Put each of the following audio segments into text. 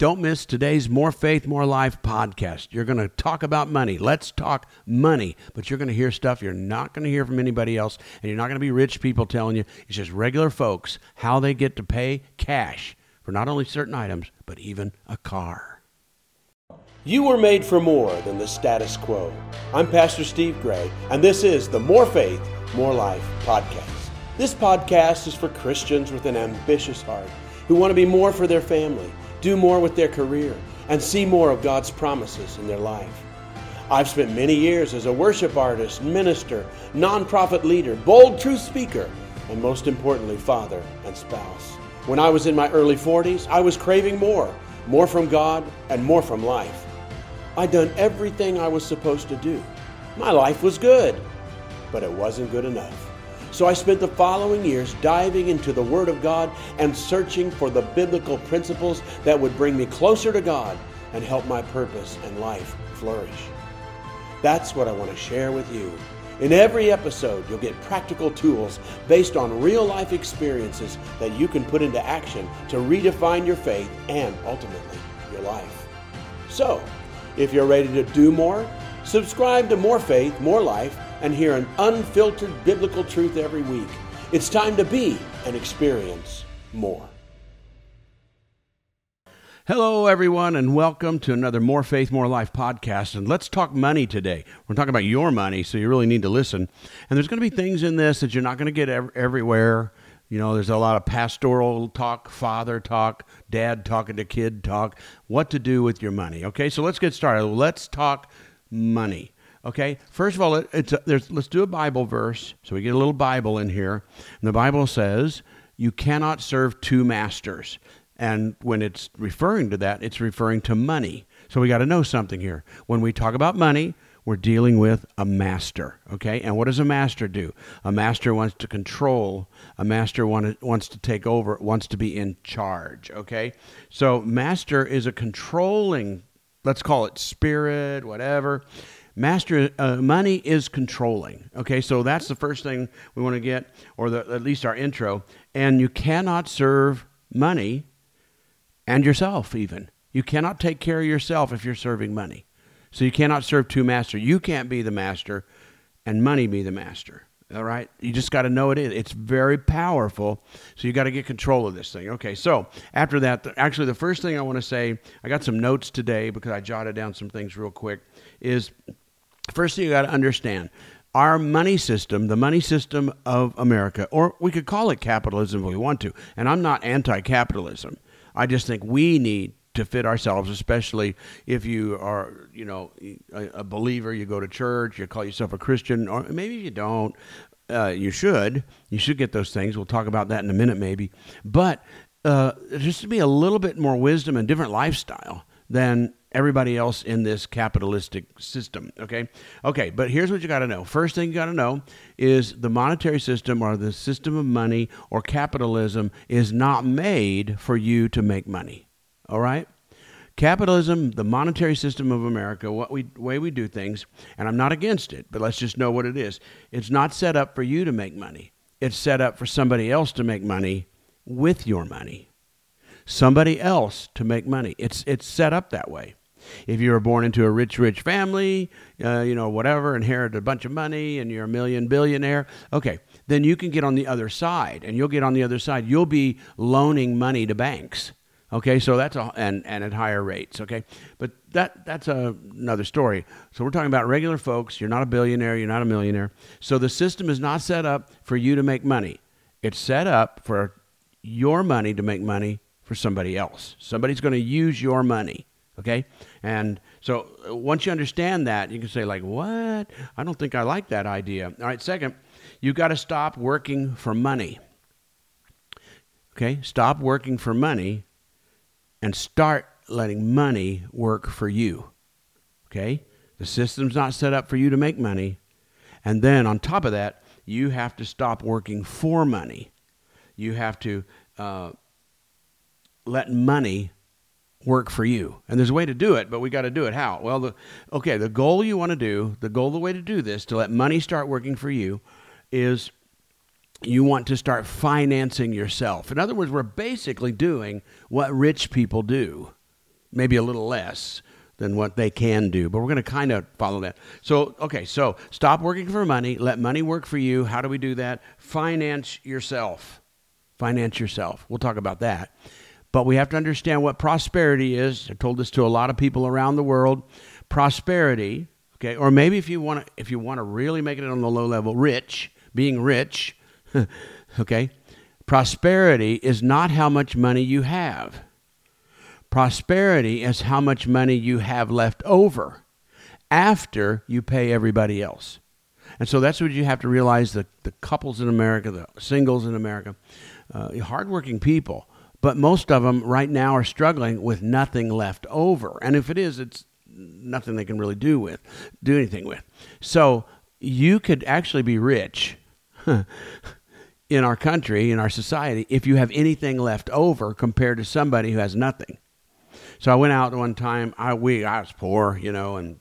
Don't miss today's More Faith, More Life podcast. You're going to talk about money. Let's talk money. But you're going to hear stuff you're not going to hear from anybody else. And you're not going to be rich people telling you. It's just regular folks how they get to pay cash for not only certain items, but even a car. You were made for more than the status quo. I'm Pastor Steve Gray, and this is the More Faith, More Life podcast. This podcast is for Christians with an ambitious heart who want to be more for their family do more with their career, and see more of God's promises in their life. I've spent many years as a worship artist, minister, nonprofit leader, bold truth speaker, and most importantly, father and spouse. When I was in my early 40s, I was craving more more from God and more from life. I'd done everything I was supposed to do. My life was good, but it wasn't good enough. So I spent the following years diving into the Word of God and searching for the biblical principles that would bring me closer to God and help my purpose and life flourish. That's what I want to share with you. In every episode, you'll get practical tools based on real life experiences that you can put into action to redefine your faith and ultimately your life. So, if you're ready to do more, subscribe to More Faith, More Life and hear an unfiltered biblical truth every week. It's time to be and experience more. Hello, everyone, and welcome to another More Faith, More Life podcast. And let's talk money today. We're talking about your money, so you really need to listen. And there's going to be things in this that you're not going to get ev- everywhere. You know, there's a lot of pastoral talk, father talk, dad talking to kid talk, what to do with your money. Okay, so let's get started. Let's talk money. Okay, first of all, it's a, let's do a Bible verse. So we get a little Bible in here. And the Bible says, You cannot serve two masters. And when it's referring to that, it's referring to money. So we got to know something here. When we talk about money, we're dealing with a master, okay? And what does a master do? A master wants to control, a master want, wants to take over, wants to be in charge, okay? So, master is a controlling, let's call it spirit, whatever. Master, uh, money is controlling. Okay, so that's the first thing we want to get, or the, at least our intro. And you cannot serve money and yourself, even. You cannot take care of yourself if you're serving money. So you cannot serve two masters. You can't be the master and money be the master. All right? You just got to know it is. It's very powerful. So you got to get control of this thing. Okay, so after that, actually, the first thing I want to say, I got some notes today because I jotted down some things real quick, is First thing you got to understand our money system, the money system of America, or we could call it capitalism if we want to. And I'm not anti capitalism. I just think we need to fit ourselves, especially if you are, you know, a, believer, you go to church, you call yourself a Christian, or maybe you don't. Uh, you should. You should get those things. We'll talk about that in a minute, maybe. But uh, just to be a little bit more wisdom and different lifestyle than everybody else in this capitalistic system. Okay. Okay. But here's what you got to know. First thing you got to know is the monetary system or the system of money or capitalism is not made for you to make money. All right. Capitalism, the monetary system of America, what we way we do things, and I'm not against it, but let's just know what it is. It's not set up for you to make money. It's set up for somebody else to make money with your money. Somebody else to make money. It's it's set up that way. If you were born into a rich, rich family, uh, you know, whatever, inherited a bunch of money and you're a million billionaire, okay, then you can get on the other side. And you'll get on the other side. You'll be loaning money to banks. Okay, so that's a, and, and at higher rates. Okay, but that that's a, another story. So we're talking about regular folks. You're not a billionaire. You're not a millionaire. So the system is not set up for you to make money. It's set up for your money to make money for somebody else. Somebody's going to use your money. Okay? And so uh, once you understand that, you can say, like, what? I don't think I like that idea. All right, second, you've got to stop working for money. Okay? Stop working for money and start letting money work for you. Okay? The system's not set up for you to make money. And then on top of that, you have to stop working for money. You have to uh, let money work for you. And there's a way to do it, but we got to do it how? Well, the okay, the goal you want to do, the goal the way to do this to let money start working for you is you want to start financing yourself. In other words, we're basically doing what rich people do. maybe a little less than what they can do. But we're going to kind of follow that. So, okay, so stop working for money. Let money work for you. How do we do that? Finance yourself. Finance yourself. We'll talk about that. But we have to understand what prosperity is. I told this to a lot of people around the world. Prosperity, okay, or maybe if you want to, if you want to really make it on the low level, rich, being rich, okay. Prosperity is not how much money you have. Prosperity is how much money you have left over after you pay everybody else. And so that's what you have to realize the, the couples in America, the singles in America, uh, hardworking people, but most of them right now are struggling with nothing left over. And if it is, it's nothing they can really do with, do anything with. So you could actually be rich in our country, in our society, if you have anything left over compared to somebody who has nothing. So I went out one time. I we I was poor, you know, and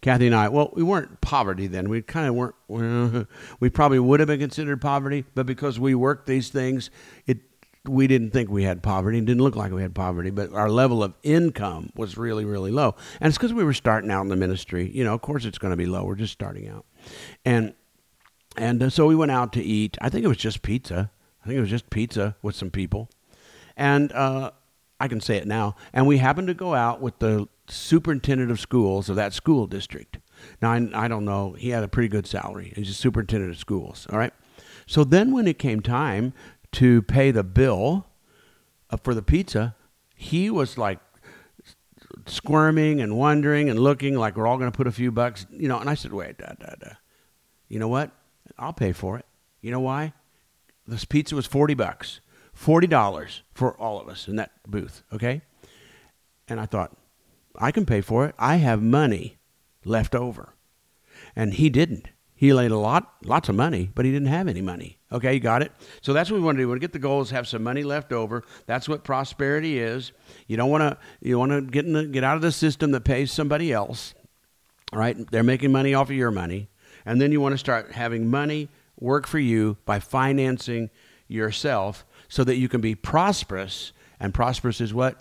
Kathy and I. Well, we weren't poverty then. We kind of weren't. Well, we probably would have been considered poverty, but because we worked these things, it we didn't think we had poverty. It didn't look like we had poverty, but our level of income was really, really low. And it's because we were starting out in the ministry. You know, of course, it's going to be low. We're just starting out, and and uh, so we went out to eat. I think it was just pizza. I think it was just pizza with some people, and uh, I can say it now. And we happened to go out with the superintendent of schools of that school district. Now, I, I don't know, he had a pretty good salary. He's a superintendent of schools, all right? So then when it came time to pay the bill uh, for the pizza, he was like squirming and wondering and looking like we're all going to put a few bucks, you know. And I said, wait, da, da, da. you know what? I'll pay for it. You know why? This pizza was 40 bucks. $40 for all of us in that booth, okay? And I thought, I can pay for it. I have money left over. And he didn't. He laid a lot, lots of money, but he didn't have any money. Okay, you got it? So that's what we want to do. We want to get the goals, have some money left over. That's what prosperity is. You don't want to you want to get in the, get out of the system that pays somebody else. Right? They're making money off of your money. And then you want to start having money work for you by financing yourself so that you can be prosperous. And prosperous is what?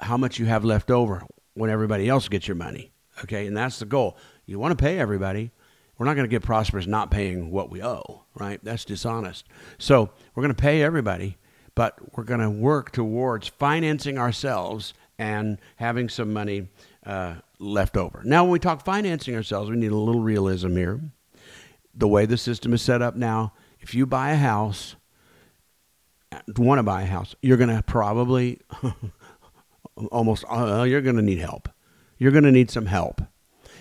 How much you have left over when everybody else gets your money. Okay, and that's the goal. You want to pay everybody. We're not going to get prosperous not paying what we owe, right? That's dishonest. So we're going to pay everybody, but we're going to work towards financing ourselves and having some money uh, left over. Now, when we talk financing ourselves, we need a little realism here. The way the system is set up now, if you buy a house, want to buy a house, you're going to probably almost uh, you're going to need help. You're going to need some help.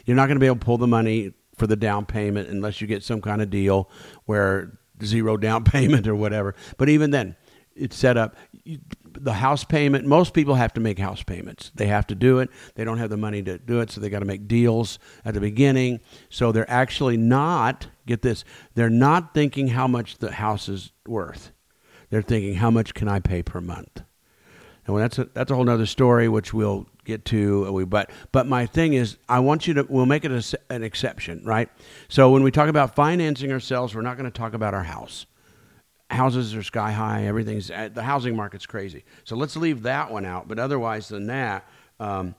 You're not going to be able to pull the money for the down payment unless you get some kind of deal where zero down payment or whatever. But even then, it's set up. The house payment, most people have to make house payments. They have to do it. They don't have the money to do it, so they got to make deals at the beginning. So they're actually not, get this, they're not thinking how much the house is worth. They're thinking, how much can I pay per month? And that's a, that's a whole other story, which we'll get to. We, but but my thing is, I want you to. We'll make it a, an exception, right? So when we talk about financing ourselves, we're not going to talk about our house. Houses are sky high. Everything's uh, the housing market's crazy. So let's leave that one out. But otherwise than that, um,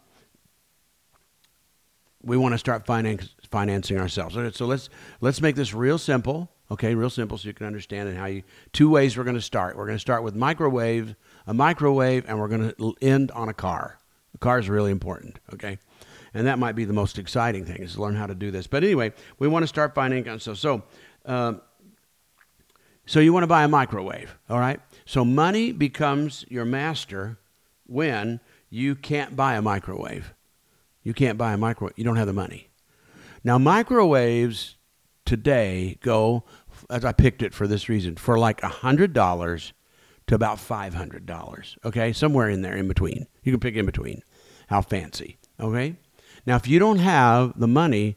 we want to start finance, financing ourselves. So let's let's make this real simple. Okay, real simple so you can understand and how you. Two ways we're going to start. We're going to start with microwave, a microwave, and we're going to end on a car. The car is really important. Okay, and that might be the most exciting thing is to learn how to do this. But anyway, we want to start finding so so. Um, so you want to buy a microwave, all right? So money becomes your master when you can't buy a microwave. You can't buy a microwave. You don't have the money. Now microwaves today go, as I picked it for this reason, for like a $100 to about $500. Okay, somewhere in there in between. You can pick in between. How fancy. Okay? Now, if you don't have the money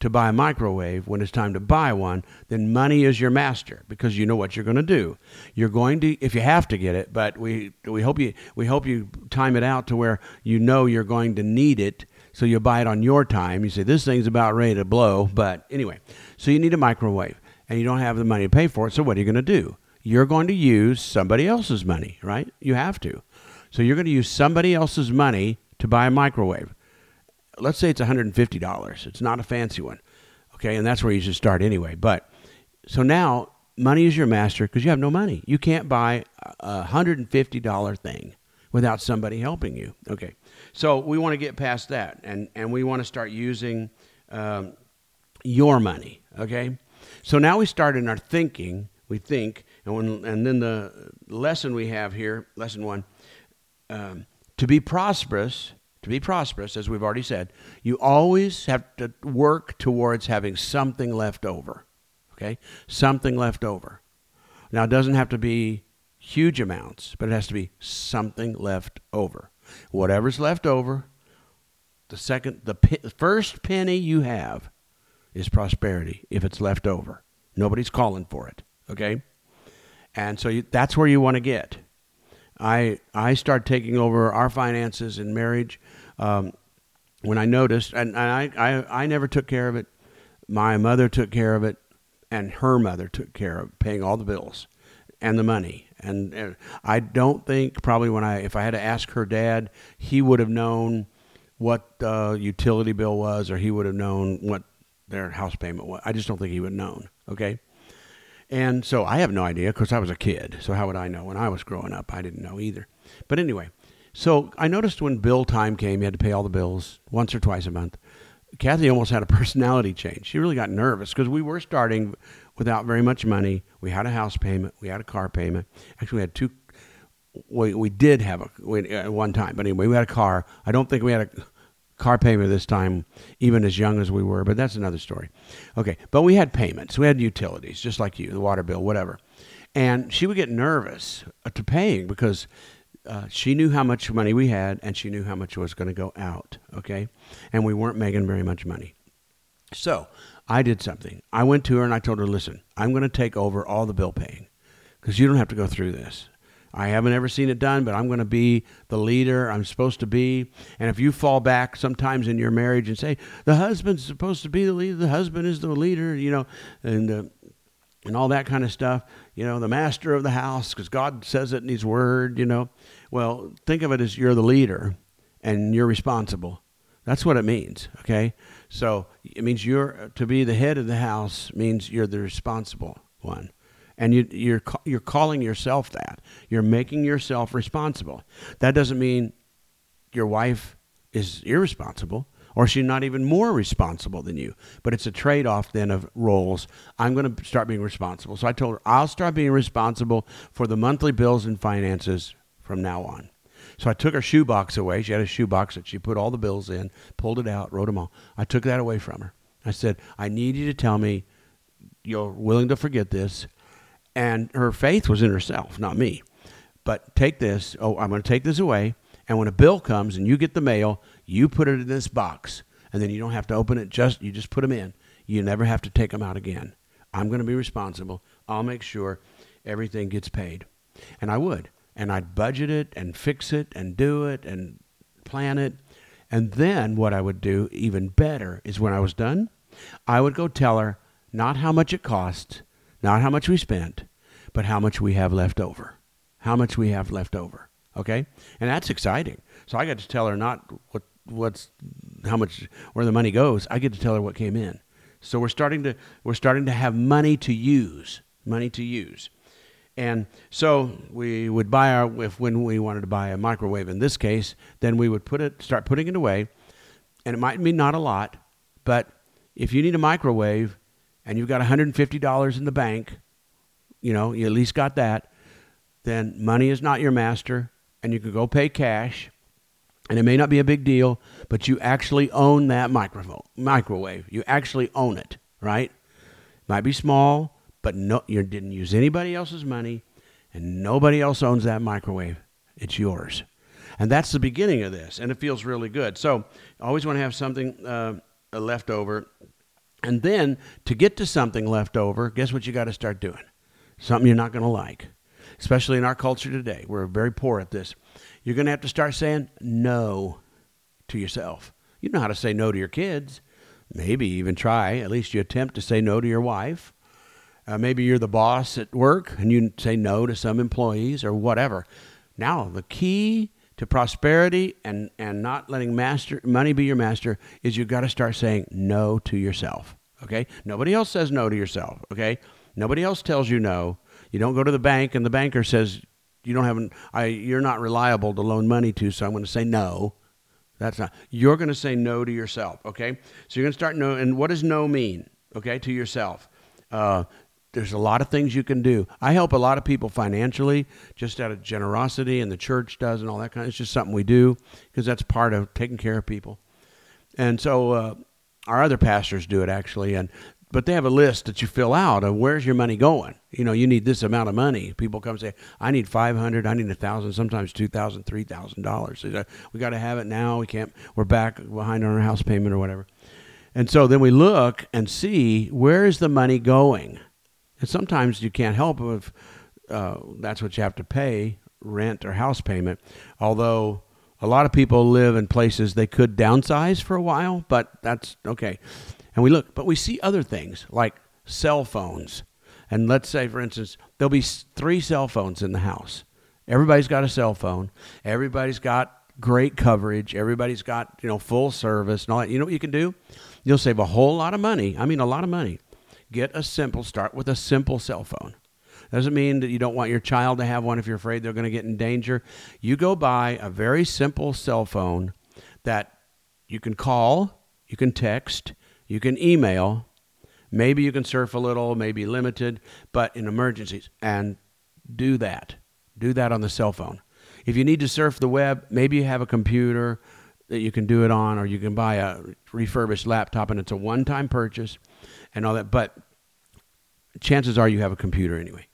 to buy a microwave when it's time to buy one, then money is your master because you know what you're going to do. You're going to if you have to get it, but we we hope you we hope you time it out to where you know you're going to need it so you buy it on your time. You say this thing's about ready to blow, but anyway, so you need a microwave and you don't have the money to pay for it. So what are you going to do? You're going to use somebody else's money, right? You have to. So you're going to use somebody else's money to buy a microwave. Let's say it's $150. It's not a fancy one. Okay, and that's where you should start anyway. But so now money is your master because you have no money. You can't buy a $150 thing without somebody helping you. Okay, so we want to get past that and, and we want to start using um, your money. Okay, so now we start in our thinking. We think, and, when, and then the lesson we have here, lesson one, um, to be prosperous, to be prosperous, as we've already said, you always have to work towards having something left over. Okay? Something left over. Now, it doesn't have to be huge amounts, but it has to be something left over. Whatever's left over, the second, the first penny you have is prosperity if it's left over. Nobody's calling for it. Okay? And so you, that's where you want to get. I I started taking over our finances in marriage um, when I noticed, and, I, I I never took care of it. My mother took care of it, and her mother took care of paying all the bills and the money. And, and I don't think probably when I if I had to ask her dad, he would have known what the utility bill was, or he would have known what their house payment was. I just don't think he would have known. Okay. And so I have no idea because I was a kid. So how would I know? When I was growing up, I didn't know either. But anyway, so I noticed when bill time came, you had to pay all the bills once or twice a month. Kathy almost had a personality change. She really got nervous because we were starting without very much money. We had a house payment, we had a car payment. Actually, we had two. We, we did have a we, at one time, but anyway, we had a car. I don't think we had a car payment this time, even as young as we were, but that's another story. Okay, but we had payments, we had utilities, just like you, the water bill, whatever. And she would get nervous uh, to paying because uh, she knew how much money we had and she knew how much was going to go out. Okay, and we weren't making very much money. So I did something. I went to her and I told her, "Listen, I'm going to take over all the bill paying because you don't have to go through this. I haven't ever seen it done, but I'm going to be the leader I'm supposed to be. And if you fall back sometimes in your marriage and say, the husband's supposed to be the leader, the husband is the leader, you know, and, uh, and all that kind of stuff, you know, the master of the house, because God says it in His Word, you know. Well, think of it as you're the leader and you're responsible. That's what it means, okay? So it means you're to be the head of the house means you're the responsible one and you, you're you're calling yourself that. You're making yourself responsible. That doesn't mean your wife is irresponsible or she's not even more responsible than you. But it's a trade off then of roles. I'm going to start being responsible. So I told her I'll start being responsible for the monthly bills and finances from now on. So I took her shoebox away. She had a shoebox that she put all the bills in, pulled it out, wrote them all. I took that away from her. I said, I need you to tell me you're willing to forget this and her faith was in herself, not me. But take this. Oh, I'm going to take this away. And when a bill comes and you get the mail, you put it in this box. And then you don't have to open it. Just you just put them in. You never have to take them out again. I'm going to be responsible. I'll make sure everything gets paid. And I would. And I'd budget it and fix it and do it and plan it. And then what I would do, even better, is when I was done, I would go tell her not how much it cost, not how much we spent, but how much we have left over. How much we have left over. Okay? And that's exciting. So I got to tell her not what what's how much where the money goes. I get to tell her what came in. So we're starting to we're starting to have money to use. Money to use. And so we would buy our if when we wanted to buy a microwave in this case, then we would put it start putting it away. And it might be not a lot, but if you need a microwave, and you've got $150 in the bank, you know, you at least got that, then money is not your master and you can go pay cash and it may not be a big deal, but you actually own that microphone, microwave. You actually own it, right? Might be small, but no, you didn't use anybody else's money, and nobody else owns that microwave. It's yours, and that's the beginning of this, and it feels really good. So, always want to have something uh, left over and then to get to something left over, guess what you got to start doing? Something you're not going to like, especially in our culture today. We're very poor at this. You're going to have to start saying no to yourself. You know how to say no to your kids. Maybe even try, at least you attempt to say no to your wife. Uh, maybe you're the boss at work and you say no to some employees or whatever. Now, the key to prosperity and, and not letting master money be your master is you've got to start saying no to yourself. Okay? Nobody else says no to yourself. Okay? Nobody else tells you no. You don't go to the bank and the banker says you don't have an, I, you're not reliable to loan money to, so I'm going to say no. That's not. You're going to say no to yourself. Okay? So you're going to start no. And what does no mean? Okay, to yourself. Uh, there's a lot of things you can do. I help a lot of people financially just out of generosity, and the church does, and all that kind. Of, it's just something we do because that's part of taking care of people. And so uh, our other pastors do it actually, and but they have a list that you fill out of where's your money going. You know, you need this amount of money. People come say, I need five hundred, I need a thousand, sometimes two thousand, three thousand dollars. We got to have it now. We can't. We're back behind on our house payment or whatever. And so then we look and see where is the money going and sometimes you can't help if uh, that's what you have to pay rent or house payment. Although a lot of people live in places they could downsize for a while, but that's okay. And we look, but we see other things like cell phones. And let's say, for instance, there'll be three cell phones in the house. Everybody's got a cell phone. Everybody's got great coverage. Everybody's got you know full service and all that. You know what you can do? You'll save a whole lot of money. I mean, a lot of money Get a simple, start with a simple cell phone. Doesn't mean that you don't want your child to have one if you're afraid they're going to get in danger. You go buy a very simple cell phone that you can call, you can text, you can email. Maybe you can surf a little, maybe limited, but in emergencies. And do that. Do that on the cell phone. If you need to surf the web, maybe you have a computer that you can do it on, or you can buy a refurbished laptop, and it's a one time purchase and all that. But chances are you have a computer anyway.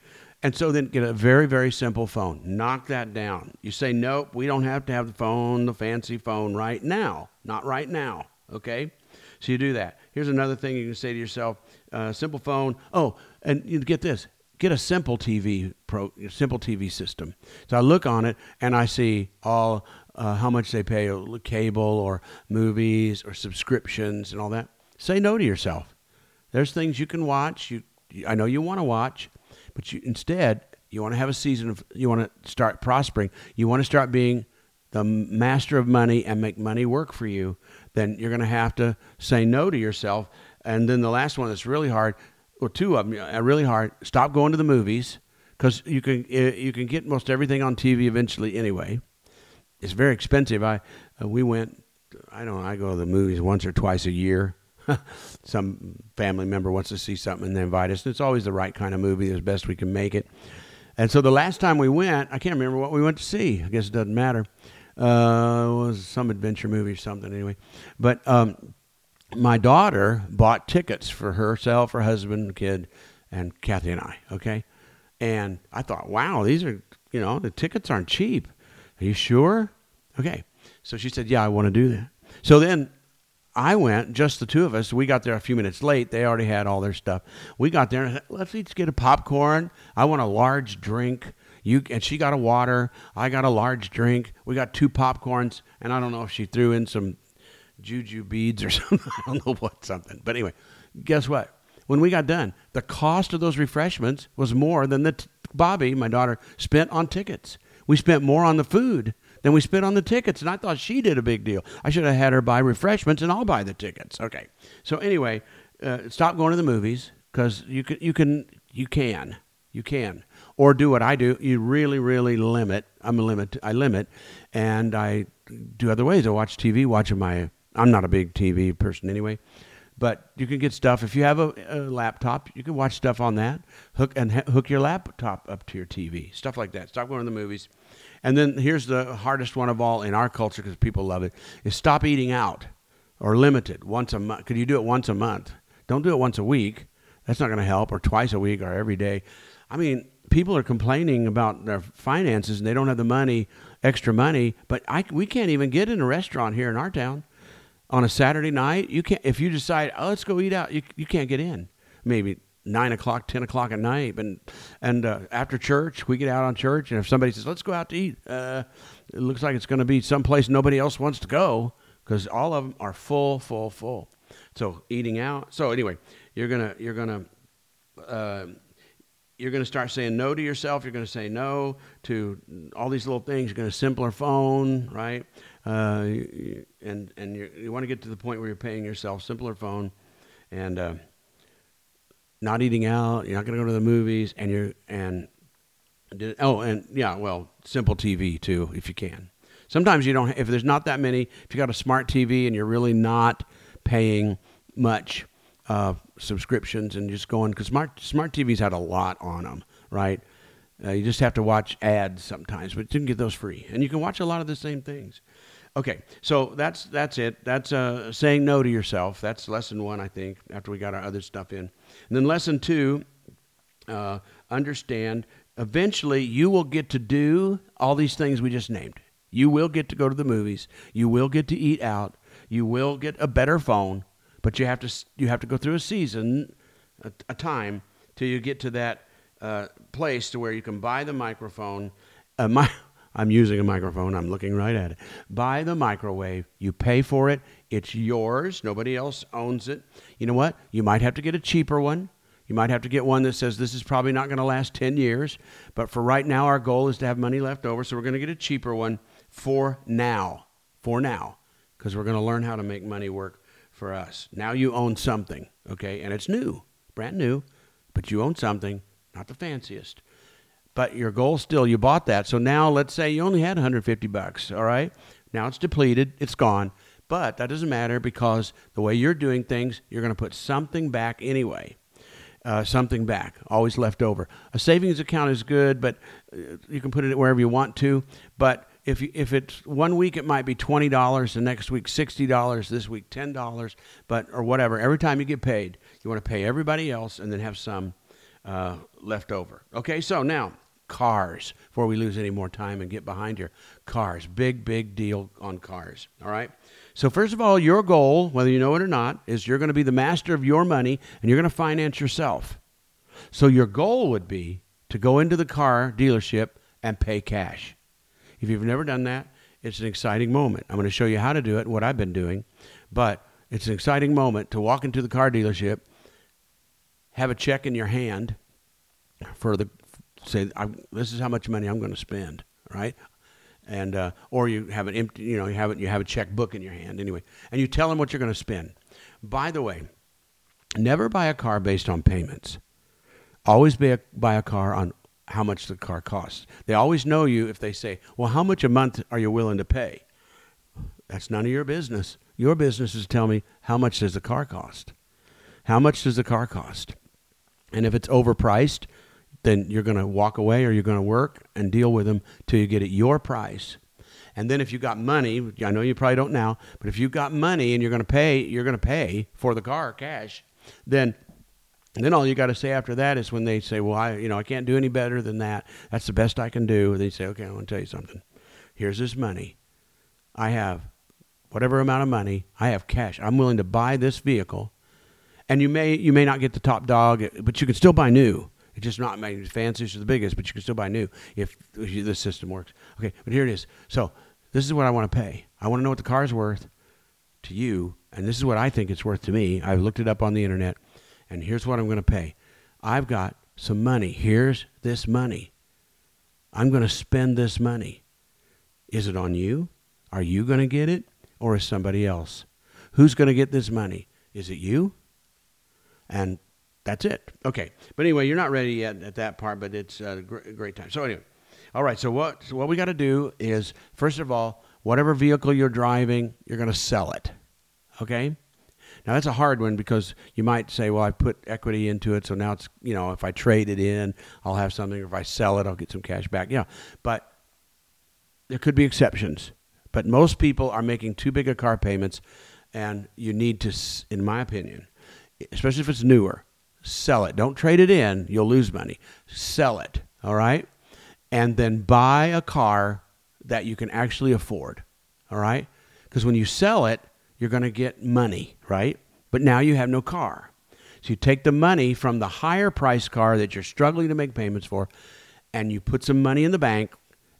And so then get a very, very simple phone. Knock that down. You say, nope, we don't have to have the phone, the fancy phone right now. Not right now. Okay? So you do that. Here's another thing you can say to yourself uh, simple phone. Oh, and you get this get a simple TV pro, simple TV system. So I look on it and I see all uh, how much they pay cable or movies or subscriptions and all that. Say no to yourself. There's things you can watch. You, I know you want to watch, but you instead you want to have a season of you want to start prospering. You want to start being the master of money and make money work for you. Then you're going to have to say no to yourself. And then the last one that's really hard, or two of them are really hard. Stop going to the movies because you can you can get most everything on TV eventually anyway. It's very expensive. I uh, we went. I don't know. I go to the movies once or twice a year some family member wants to see something and they invite us. It's always the right kind of movie as best we can make it. And so the last time we went, I can't remember what we went to see. I guess it doesn't matter. Uh, it was some adventure movie or something anyway. But um, my daughter bought tickets for herself, her husband, kid, and Kathy and I. Okay, and I thought, wow, these are you know the tickets aren't cheap. Are you sure? Okay, so she said, yeah, I want to do that. So then I went, just the two of us. We got there a few minutes late. They already had all their stuff. We got there and let's each get a popcorn. I want a large drink. You and she got a water. I got a large drink. We got two popcorns, and I don't know if she threw in some Jujubes or something. I don't know what something. But anyway, guess what? When we got done, the cost of those refreshments was more than the t- Bobby, my daughter, spent on tickets. We spent more on the food then we spent on the tickets, and I thought she did a big deal. I should have had her buy refreshments, and I'll buy the tickets. Okay. So anyway, uh, stop going to the movies because you can, you can, you can, you can, or do what I do. You really, really limit. I'm a limit. I limit, and I do other ways. I watch TV. Watching my. I'm not a big TV person anyway but you can get stuff if you have a, a, laptop you can watch stuff on that hook and hook your laptop up to your tv stuff like that stop going to the movies and then here's the hardest one of all in our culture because people love it is stop eating out or limit it once a month. Could you do it once a month? Don't do it once a week. That's not going to help, or twice a week, or every day. I mean, people are complaining about their finances and they don't have the money, extra money. But I, we can't even get in a restaurant here in our town on a Saturday night. You can't if you decide, oh, let's go eat out. You you can't get in. Maybe nine o'clock, ten o'clock at night, and and uh, after church we get out on church, and if somebody says let's go out to eat, uh, it looks like it's going to be someplace nobody else wants to go because all of them are full, full, full. So eating out. So anyway, you're gonna you're gonna uh, you're going to start saying no to yourself. You're going to say no to all these little things. You're going to simpler phone, right? Uh, and and you want to get to the point where you're paying yourself simpler phone, and uh, not eating out. You're not going to go to the movies, and you're and oh, and yeah, well, simple TV too, if you can. Sometimes you don't. If there's not that many, if you got a smart TV and you're really not paying much uh, subscriptions and just going because smart smart TVs had a lot on them, right? Uh, you just have to watch ads sometimes, but you can get those free, and you can watch a lot of the same things. Okay, so that's that's it. That's uh, saying no to yourself. That's lesson one, I think. After we got our other stuff in, and then lesson two, uh, understand. Eventually, you will get to do all these things we just named. You will get to go to the movies. You will get to eat out. You will get a better phone. But you have to you have to go through a season, a, a time till you get to that uh, place to where you can buy the microphone. Uh, I'm using a microphone. I'm looking right at it. Buy the microwave. You pay for it. It's yours. Nobody else owns it. You know what? You might have to get a cheaper one. You might have to get one that says this is probably not going to last 10 years. But for right now, our goal is to have money left over. So we're going to get a cheaper one for now. For now. Because we're going to learn how to make money work for us. Now you own something, okay? And it's new, brand new, but you own something, not the fanciest. But your goal still, you bought that. So now let's say you only had 150 bucks, all right? Now it's depleted, it's gone. But that doesn't matter because the way you're doing things, you're going to put something back anyway. Uh, something back, always left over. A savings account is good, but uh, you can put it wherever you want to. But if you, if it's one week it might be twenty dollars, the next week sixty dollars, this week ten dollars, but or whatever. Every time you get paid, you want to pay everybody else and then have some uh, left over. Okay, so now cars. Before we lose any more time and get behind here, cars. Big big deal on cars. All right. So first of all, your goal, whether you know it or not, is you're going to be the master of your money and you're going to finance yourself. So your goal would be to go into the car dealership and pay cash. If you've never done that, it's an exciting moment. I'm going to show you how to do it what I've been doing, but it's an exciting moment to walk into the car dealership, have a check in your hand for the say this is how much money I'm going to spend, right? And uh, or you have an empty, you know, you have it, you have a checkbook in your hand anyway, and you tell them what you're going to spend. By the way, never buy a car based on payments. Always buy a, buy a car on how much the car costs. They always know you if they say, Well, how much a month are you willing to pay? That's none of your business. Your business is to tell me how much does the car cost? How much does the car cost? And if it's overpriced, then you're going to walk away or you're going to work and deal with them till you get it your price. And then if you got money, I know you probably don't now, but if you got money and you're going to pay, you're going to pay for the car cash, then then all you got to say after that is when they say, "Well, I, you know, I can't do any better than that. That's the best I can do." And they say, "Okay, I want to tell you something. Here's this money. I have whatever amount of money. I have cash. I'm willing to buy this vehicle, and you may you may not get the top dog, but you can still buy new. It's just not maybe fanciest or the biggest, but you can still buy new if, if the system works. Okay, but here it is. So this is what I want to pay. I want to know what the car's worth to you, and this is what I think it's worth to me. I've looked it up on the internet." and here's what I'm going to pay. I've got some money. Here's this money. I'm going to spend this money. Is it on you? Are you going to get it or is somebody else? Who's going to get this money? Is it you? And that's it. Okay. But anyway, you're not ready yet at that part, but it's uh, a great time. So anyway, all right. So what so what we got to do is first of all, whatever vehicle you're driving, you're going to sell it. Okay? Now that's a hard one because you might say, well, I put equity into it, so now it's you know if I trade it in, I'll have something. If I sell it, I'll get some cash back. Yeah, but there could be exceptions. But most people are making too big a car payments, and you need to, in my opinion, especially if it's newer, sell it. Don't trade it in; you'll lose money. Sell it. All right, and then buy a car that you can actually afford. All right, because when you sell it you're going to get money, right? But now you have no car. So you take the money from the higher price car that you're struggling to make payments for, and you put some money in the bank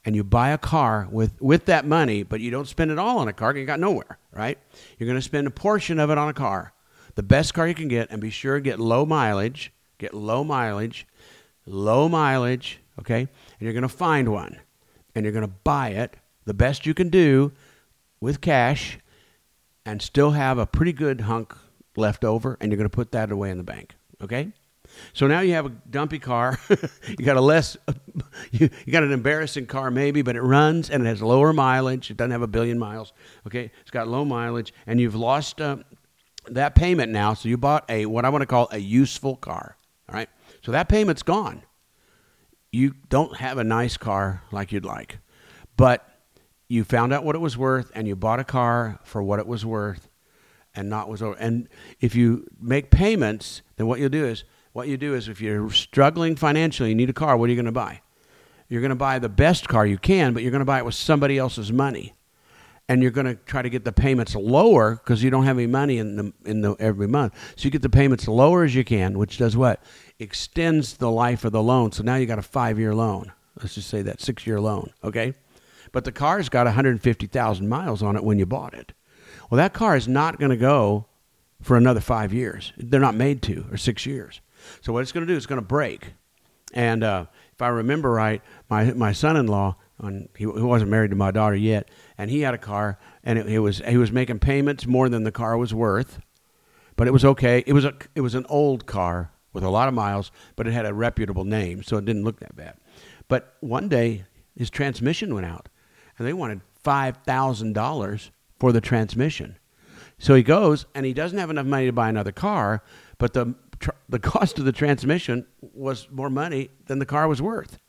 and you buy a car with, with that money, but you don't spend it all on a car. You got nowhere, right? You're going to spend a portion of it on a car, the best car you can get, and be sure to get low mileage. Get low mileage. low mileage, okay? And you're going to find one and you're going to buy it the best you can do with cash and still have a pretty good hunk left over and you're going to put that away in the bank, okay? So now you have a dumpy car. you got a less, you, you got an embarrassing car maybe, but it runs and it has lower mileage. It doesn't have a billion miles. Okay, it's got low mileage, and you've lost uh, that payment now. So you bought a what I want to call a useful car. All right, so that payment's gone. You don't have a nice car like you'd like, but you found out what it was worth, and you bought a car for what it was worth, and not was over. And if you make payments, then what you'll do is what you do is if you're struggling financially, you need a car, what are you going to buy? You're going to buy the best car you can, but you're going to buy it with somebody else's money. And you're going to try to get the payments lower because you don't have any money in the, in the every month. So you get the payments lower as you can, which does what? Extends the life of the loan. So now you got a five year loan. Let's just say that six year loan, okay? But the car's got 150,000 miles on it when you bought it. Well, that car is not going to go for another five years. They're not made to, or six years. So what it's going to do is going to break. And uh, if I remember right, my my son-in-law, on, he, he wasn't married to my daughter yet, and he had a car, and it, it was he was making payments more than the car was worth, but it was okay. It was a it was an old car with a lot of miles, but it had a reputable name, so it didn't look that bad. But one day his transmission went out, and they wanted five thousand dollars for the transmission. So he goes, and he doesn't have enough money to buy another car, but the the cost of the transmission was more money than the car was worth.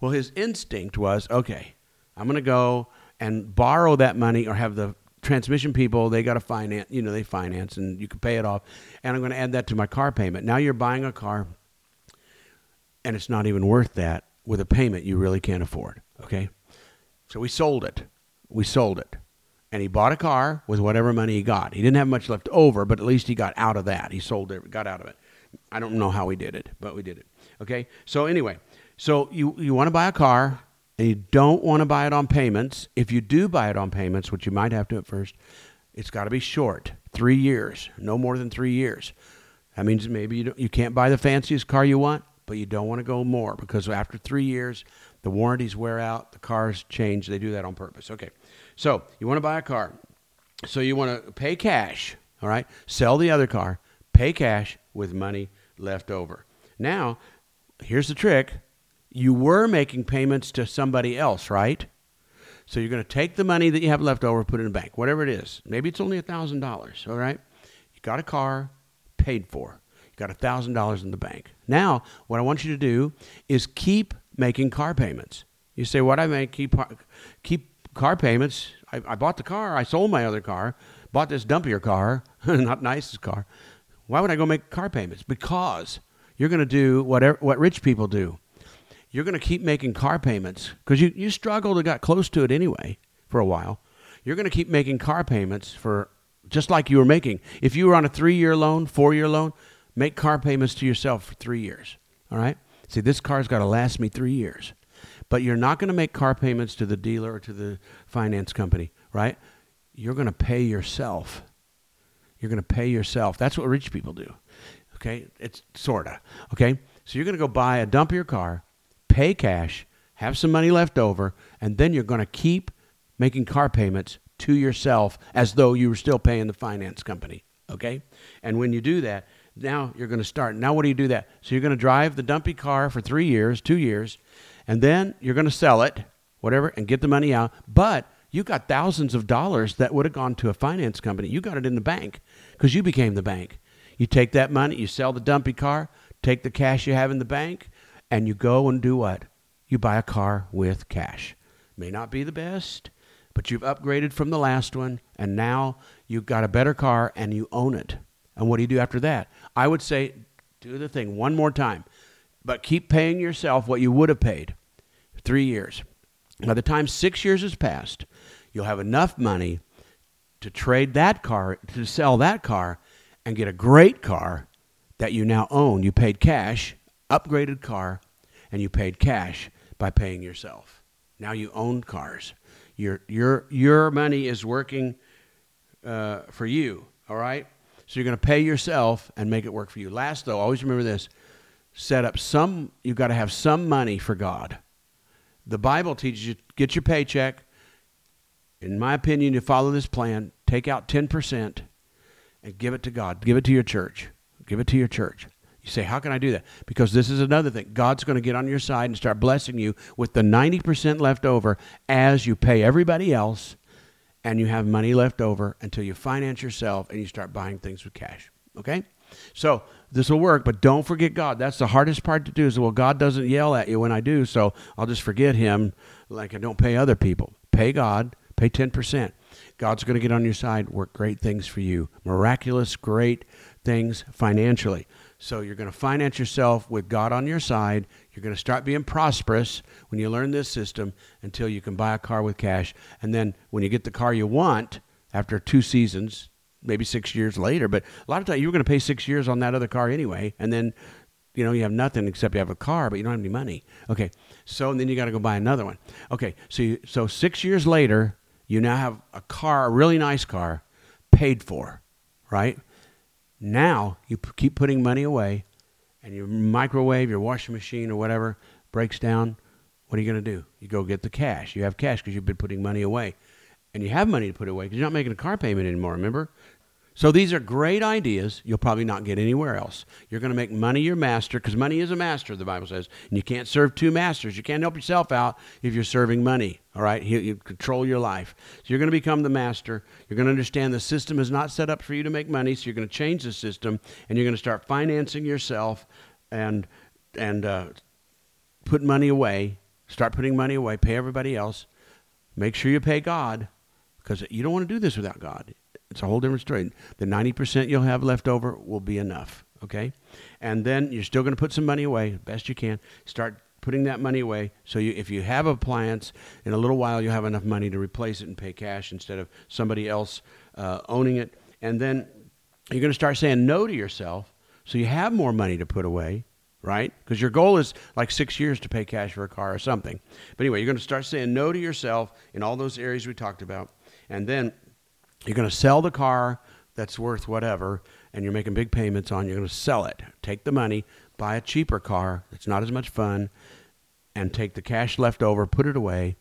Well, his instinct was, okay, I'm going to go and borrow that money or have the transmission people they got to finance you know they finance and you can pay it off and i'm going to add that to my car payment. Now you're buying a car and it's not even worth that with a payment you really can't afford okay? So we sold it. We sold it. And he bought a car with whatever money he got. He didn't have much left over but at least he got out of that. He sold it got out of it. I don't know how we did it, but we did it. Okay. So anyway, so you you want to buy a car and you don't want to buy it on payments. If you do buy it on payments, which you might have to at first, it's got to be short, three years, no more than three years. That means maybe you you can't buy the fanciest car you want, but you don't want to go more because after three years, the warranties wear out, the cars change. They do that on purpose. Okay. So you want to buy a car. So you want to pay cash. All right. Sell the other car pay cash with money left over. Now, here's the trick you were making payments to somebody else, right? So you're going to take the money that you have left over, put it in the bank, whatever it is. Maybe it's only $1,000, all right? You got a car paid for. You got $1,000 in the bank. Now, what I want you to do is keep making car payments. You say, what I make, keep, keep car payments. I, I bought the car, I sold my other car, bought this dumpier car, not nicest car. Why would I go make car payments? Because you're going to do whatever, what rich people do. You're going to keep making car payments because you, you struggled and got close to it anyway for a while. You're going to keep making car payments for just like you were making. If you were on a three year loan, four year loan, make car payments to yourself for three years. All right? See, this car's got to last me three years. But you're not going to make car payments to the dealer or to the finance company, right? You're going to pay yourself you're going to pay yourself. That's what rich people do. Okay? It's sort of. Okay? So you're going to go buy a dumpier car, pay cash, have some money left over, and then you're going to keep making car payments to yourself as though you were still paying the finance company. Okay? And when you do that, now you're going to start. Now, what do you do that? So you're going to drive the dumpy car for three years, two years, and then you're going to sell it, whatever, and get the money out. But you got thousands of dollars that would have gone to a finance company. You got it in the bank because you became the bank. You take that money, you sell the dumpy car, take the cash you have in the bank, and you go and do what? You buy a car with cash. May not be the best, but you've upgraded from the last one, and now you've got a better car and you own it. And what do you do after that? I would say do the thing one more time, but keep paying yourself what you would have paid three years. By the time six years has passed, you'll have enough money to trade that car, to sell that car, and get a great car that you now own. You paid cash, upgraded car, and you paid cash by paying yourself. Now you own cars. Your, your, your money is working uh, for you, all right? So you're going to pay yourself and make it work for you. Last, though, always remember this set up some, you've got to have some money for God. The Bible teaches you get your paycheck. In my opinion, you follow this plan, take out 10% and give it to God. Give it to your church. Give it to your church. You say, How can I do that? Because this is another thing. God's going to get on your side and start blessing you with the 90% left over as you pay everybody else and you have money left over until you finance yourself and you start buying things with cash. Okay? So this will work, but don't forget God. That's the hardest part to do is, well, God doesn't yell at you when I do, so I'll just forget him like I don't pay other people. Pay God, pay 10%. God's going to get on your side, work great things for you, miraculous, great things financially. So you're going to finance yourself with God on your side. You're going to start being prosperous when you learn this system until you can buy a car with cash. And then when you get the car you want after two seasons, maybe six years later, but a lot of times you're going to pay six years on that other car anyway. And then, you know, you have nothing except you have a car, but you don't have any money. Okay. So then you got to go buy another one. Okay. So, you, so six years later, you now have a car, a really nice car, paid for, right? Now you p- keep putting money away, and your microwave, your washing machine, or whatever breaks down. What are you going to do? You go get the cash. You have cash because you've been putting money away, and you have money to put away because you're not making a car payment anymore. Remember? So these are great ideas. You'll probably not get anywhere else. You're going to make money your master because money is a master, the Bible says. And you can't serve two masters. You can't help yourself out if you're serving money. All right? You, you control your life. So you're going to become the master. You're going to understand the system is not set up for you to make money. So you're going to change the system and you're going to start financing yourself and, and uh, put money away. Start putting money away. Pay everybody else. Make sure you pay God because you don't want to do this without God. It's a whole different story. The 90% you'll have left over will be enough, okay? And then you're still going to put some money away, best you can. Start putting that money away. So you, if you have appliance, in a little while you'll have enough money to replace it and pay cash instead of somebody else uh, owning it. And then you're going to start saying no to yourself so you have more money to put away right? Because your goal is like six years to pay cash for a car or something. But anyway, you're going to start saying no to yourself in all those areas we talked about. And then you're going to sell the car that's worth whatever, and you're making big payments on. You're going to sell it, take the money, buy a cheaper car that's not as much fun, and take the cash left over, put it away,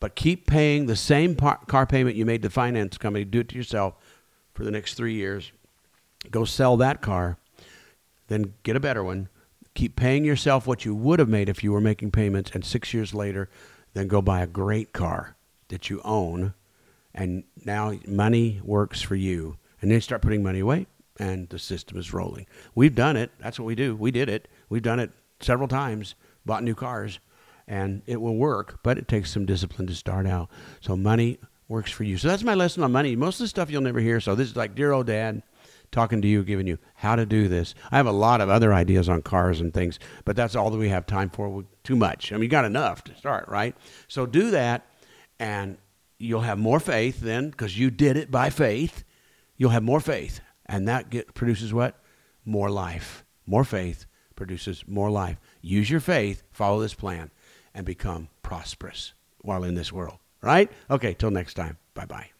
but keep paying the same par- car payment you made to the finance company. Do it to yourself for the next three years. Go sell that car, then get a better one. Keep paying yourself what you would have made if you were making payments, and six years later, then go buy a great car that you own and now money works for you. And then you start putting money away, and the system is rolling. We've done it. That's what we do. We did it. We've done it several times, bought new cars, and it will work, but it takes some discipline to start out. So money works for you. So that's my lesson on money. Most of the stuff you'll never hear. So this is like dear old dad talking to you, giving you how to do this. I have a lot of other ideas on cars and things, but that's all that we have time for. Too much. I mean, you got enough to start, right? So do that, and you'll have more faith then because you did it by faith. You'll have more faith, and that get, produces what? More life. More faith produces more life. Use your faith, follow this plan, and become prosperous while in this world. Right? Okay, till next time. Bye bye.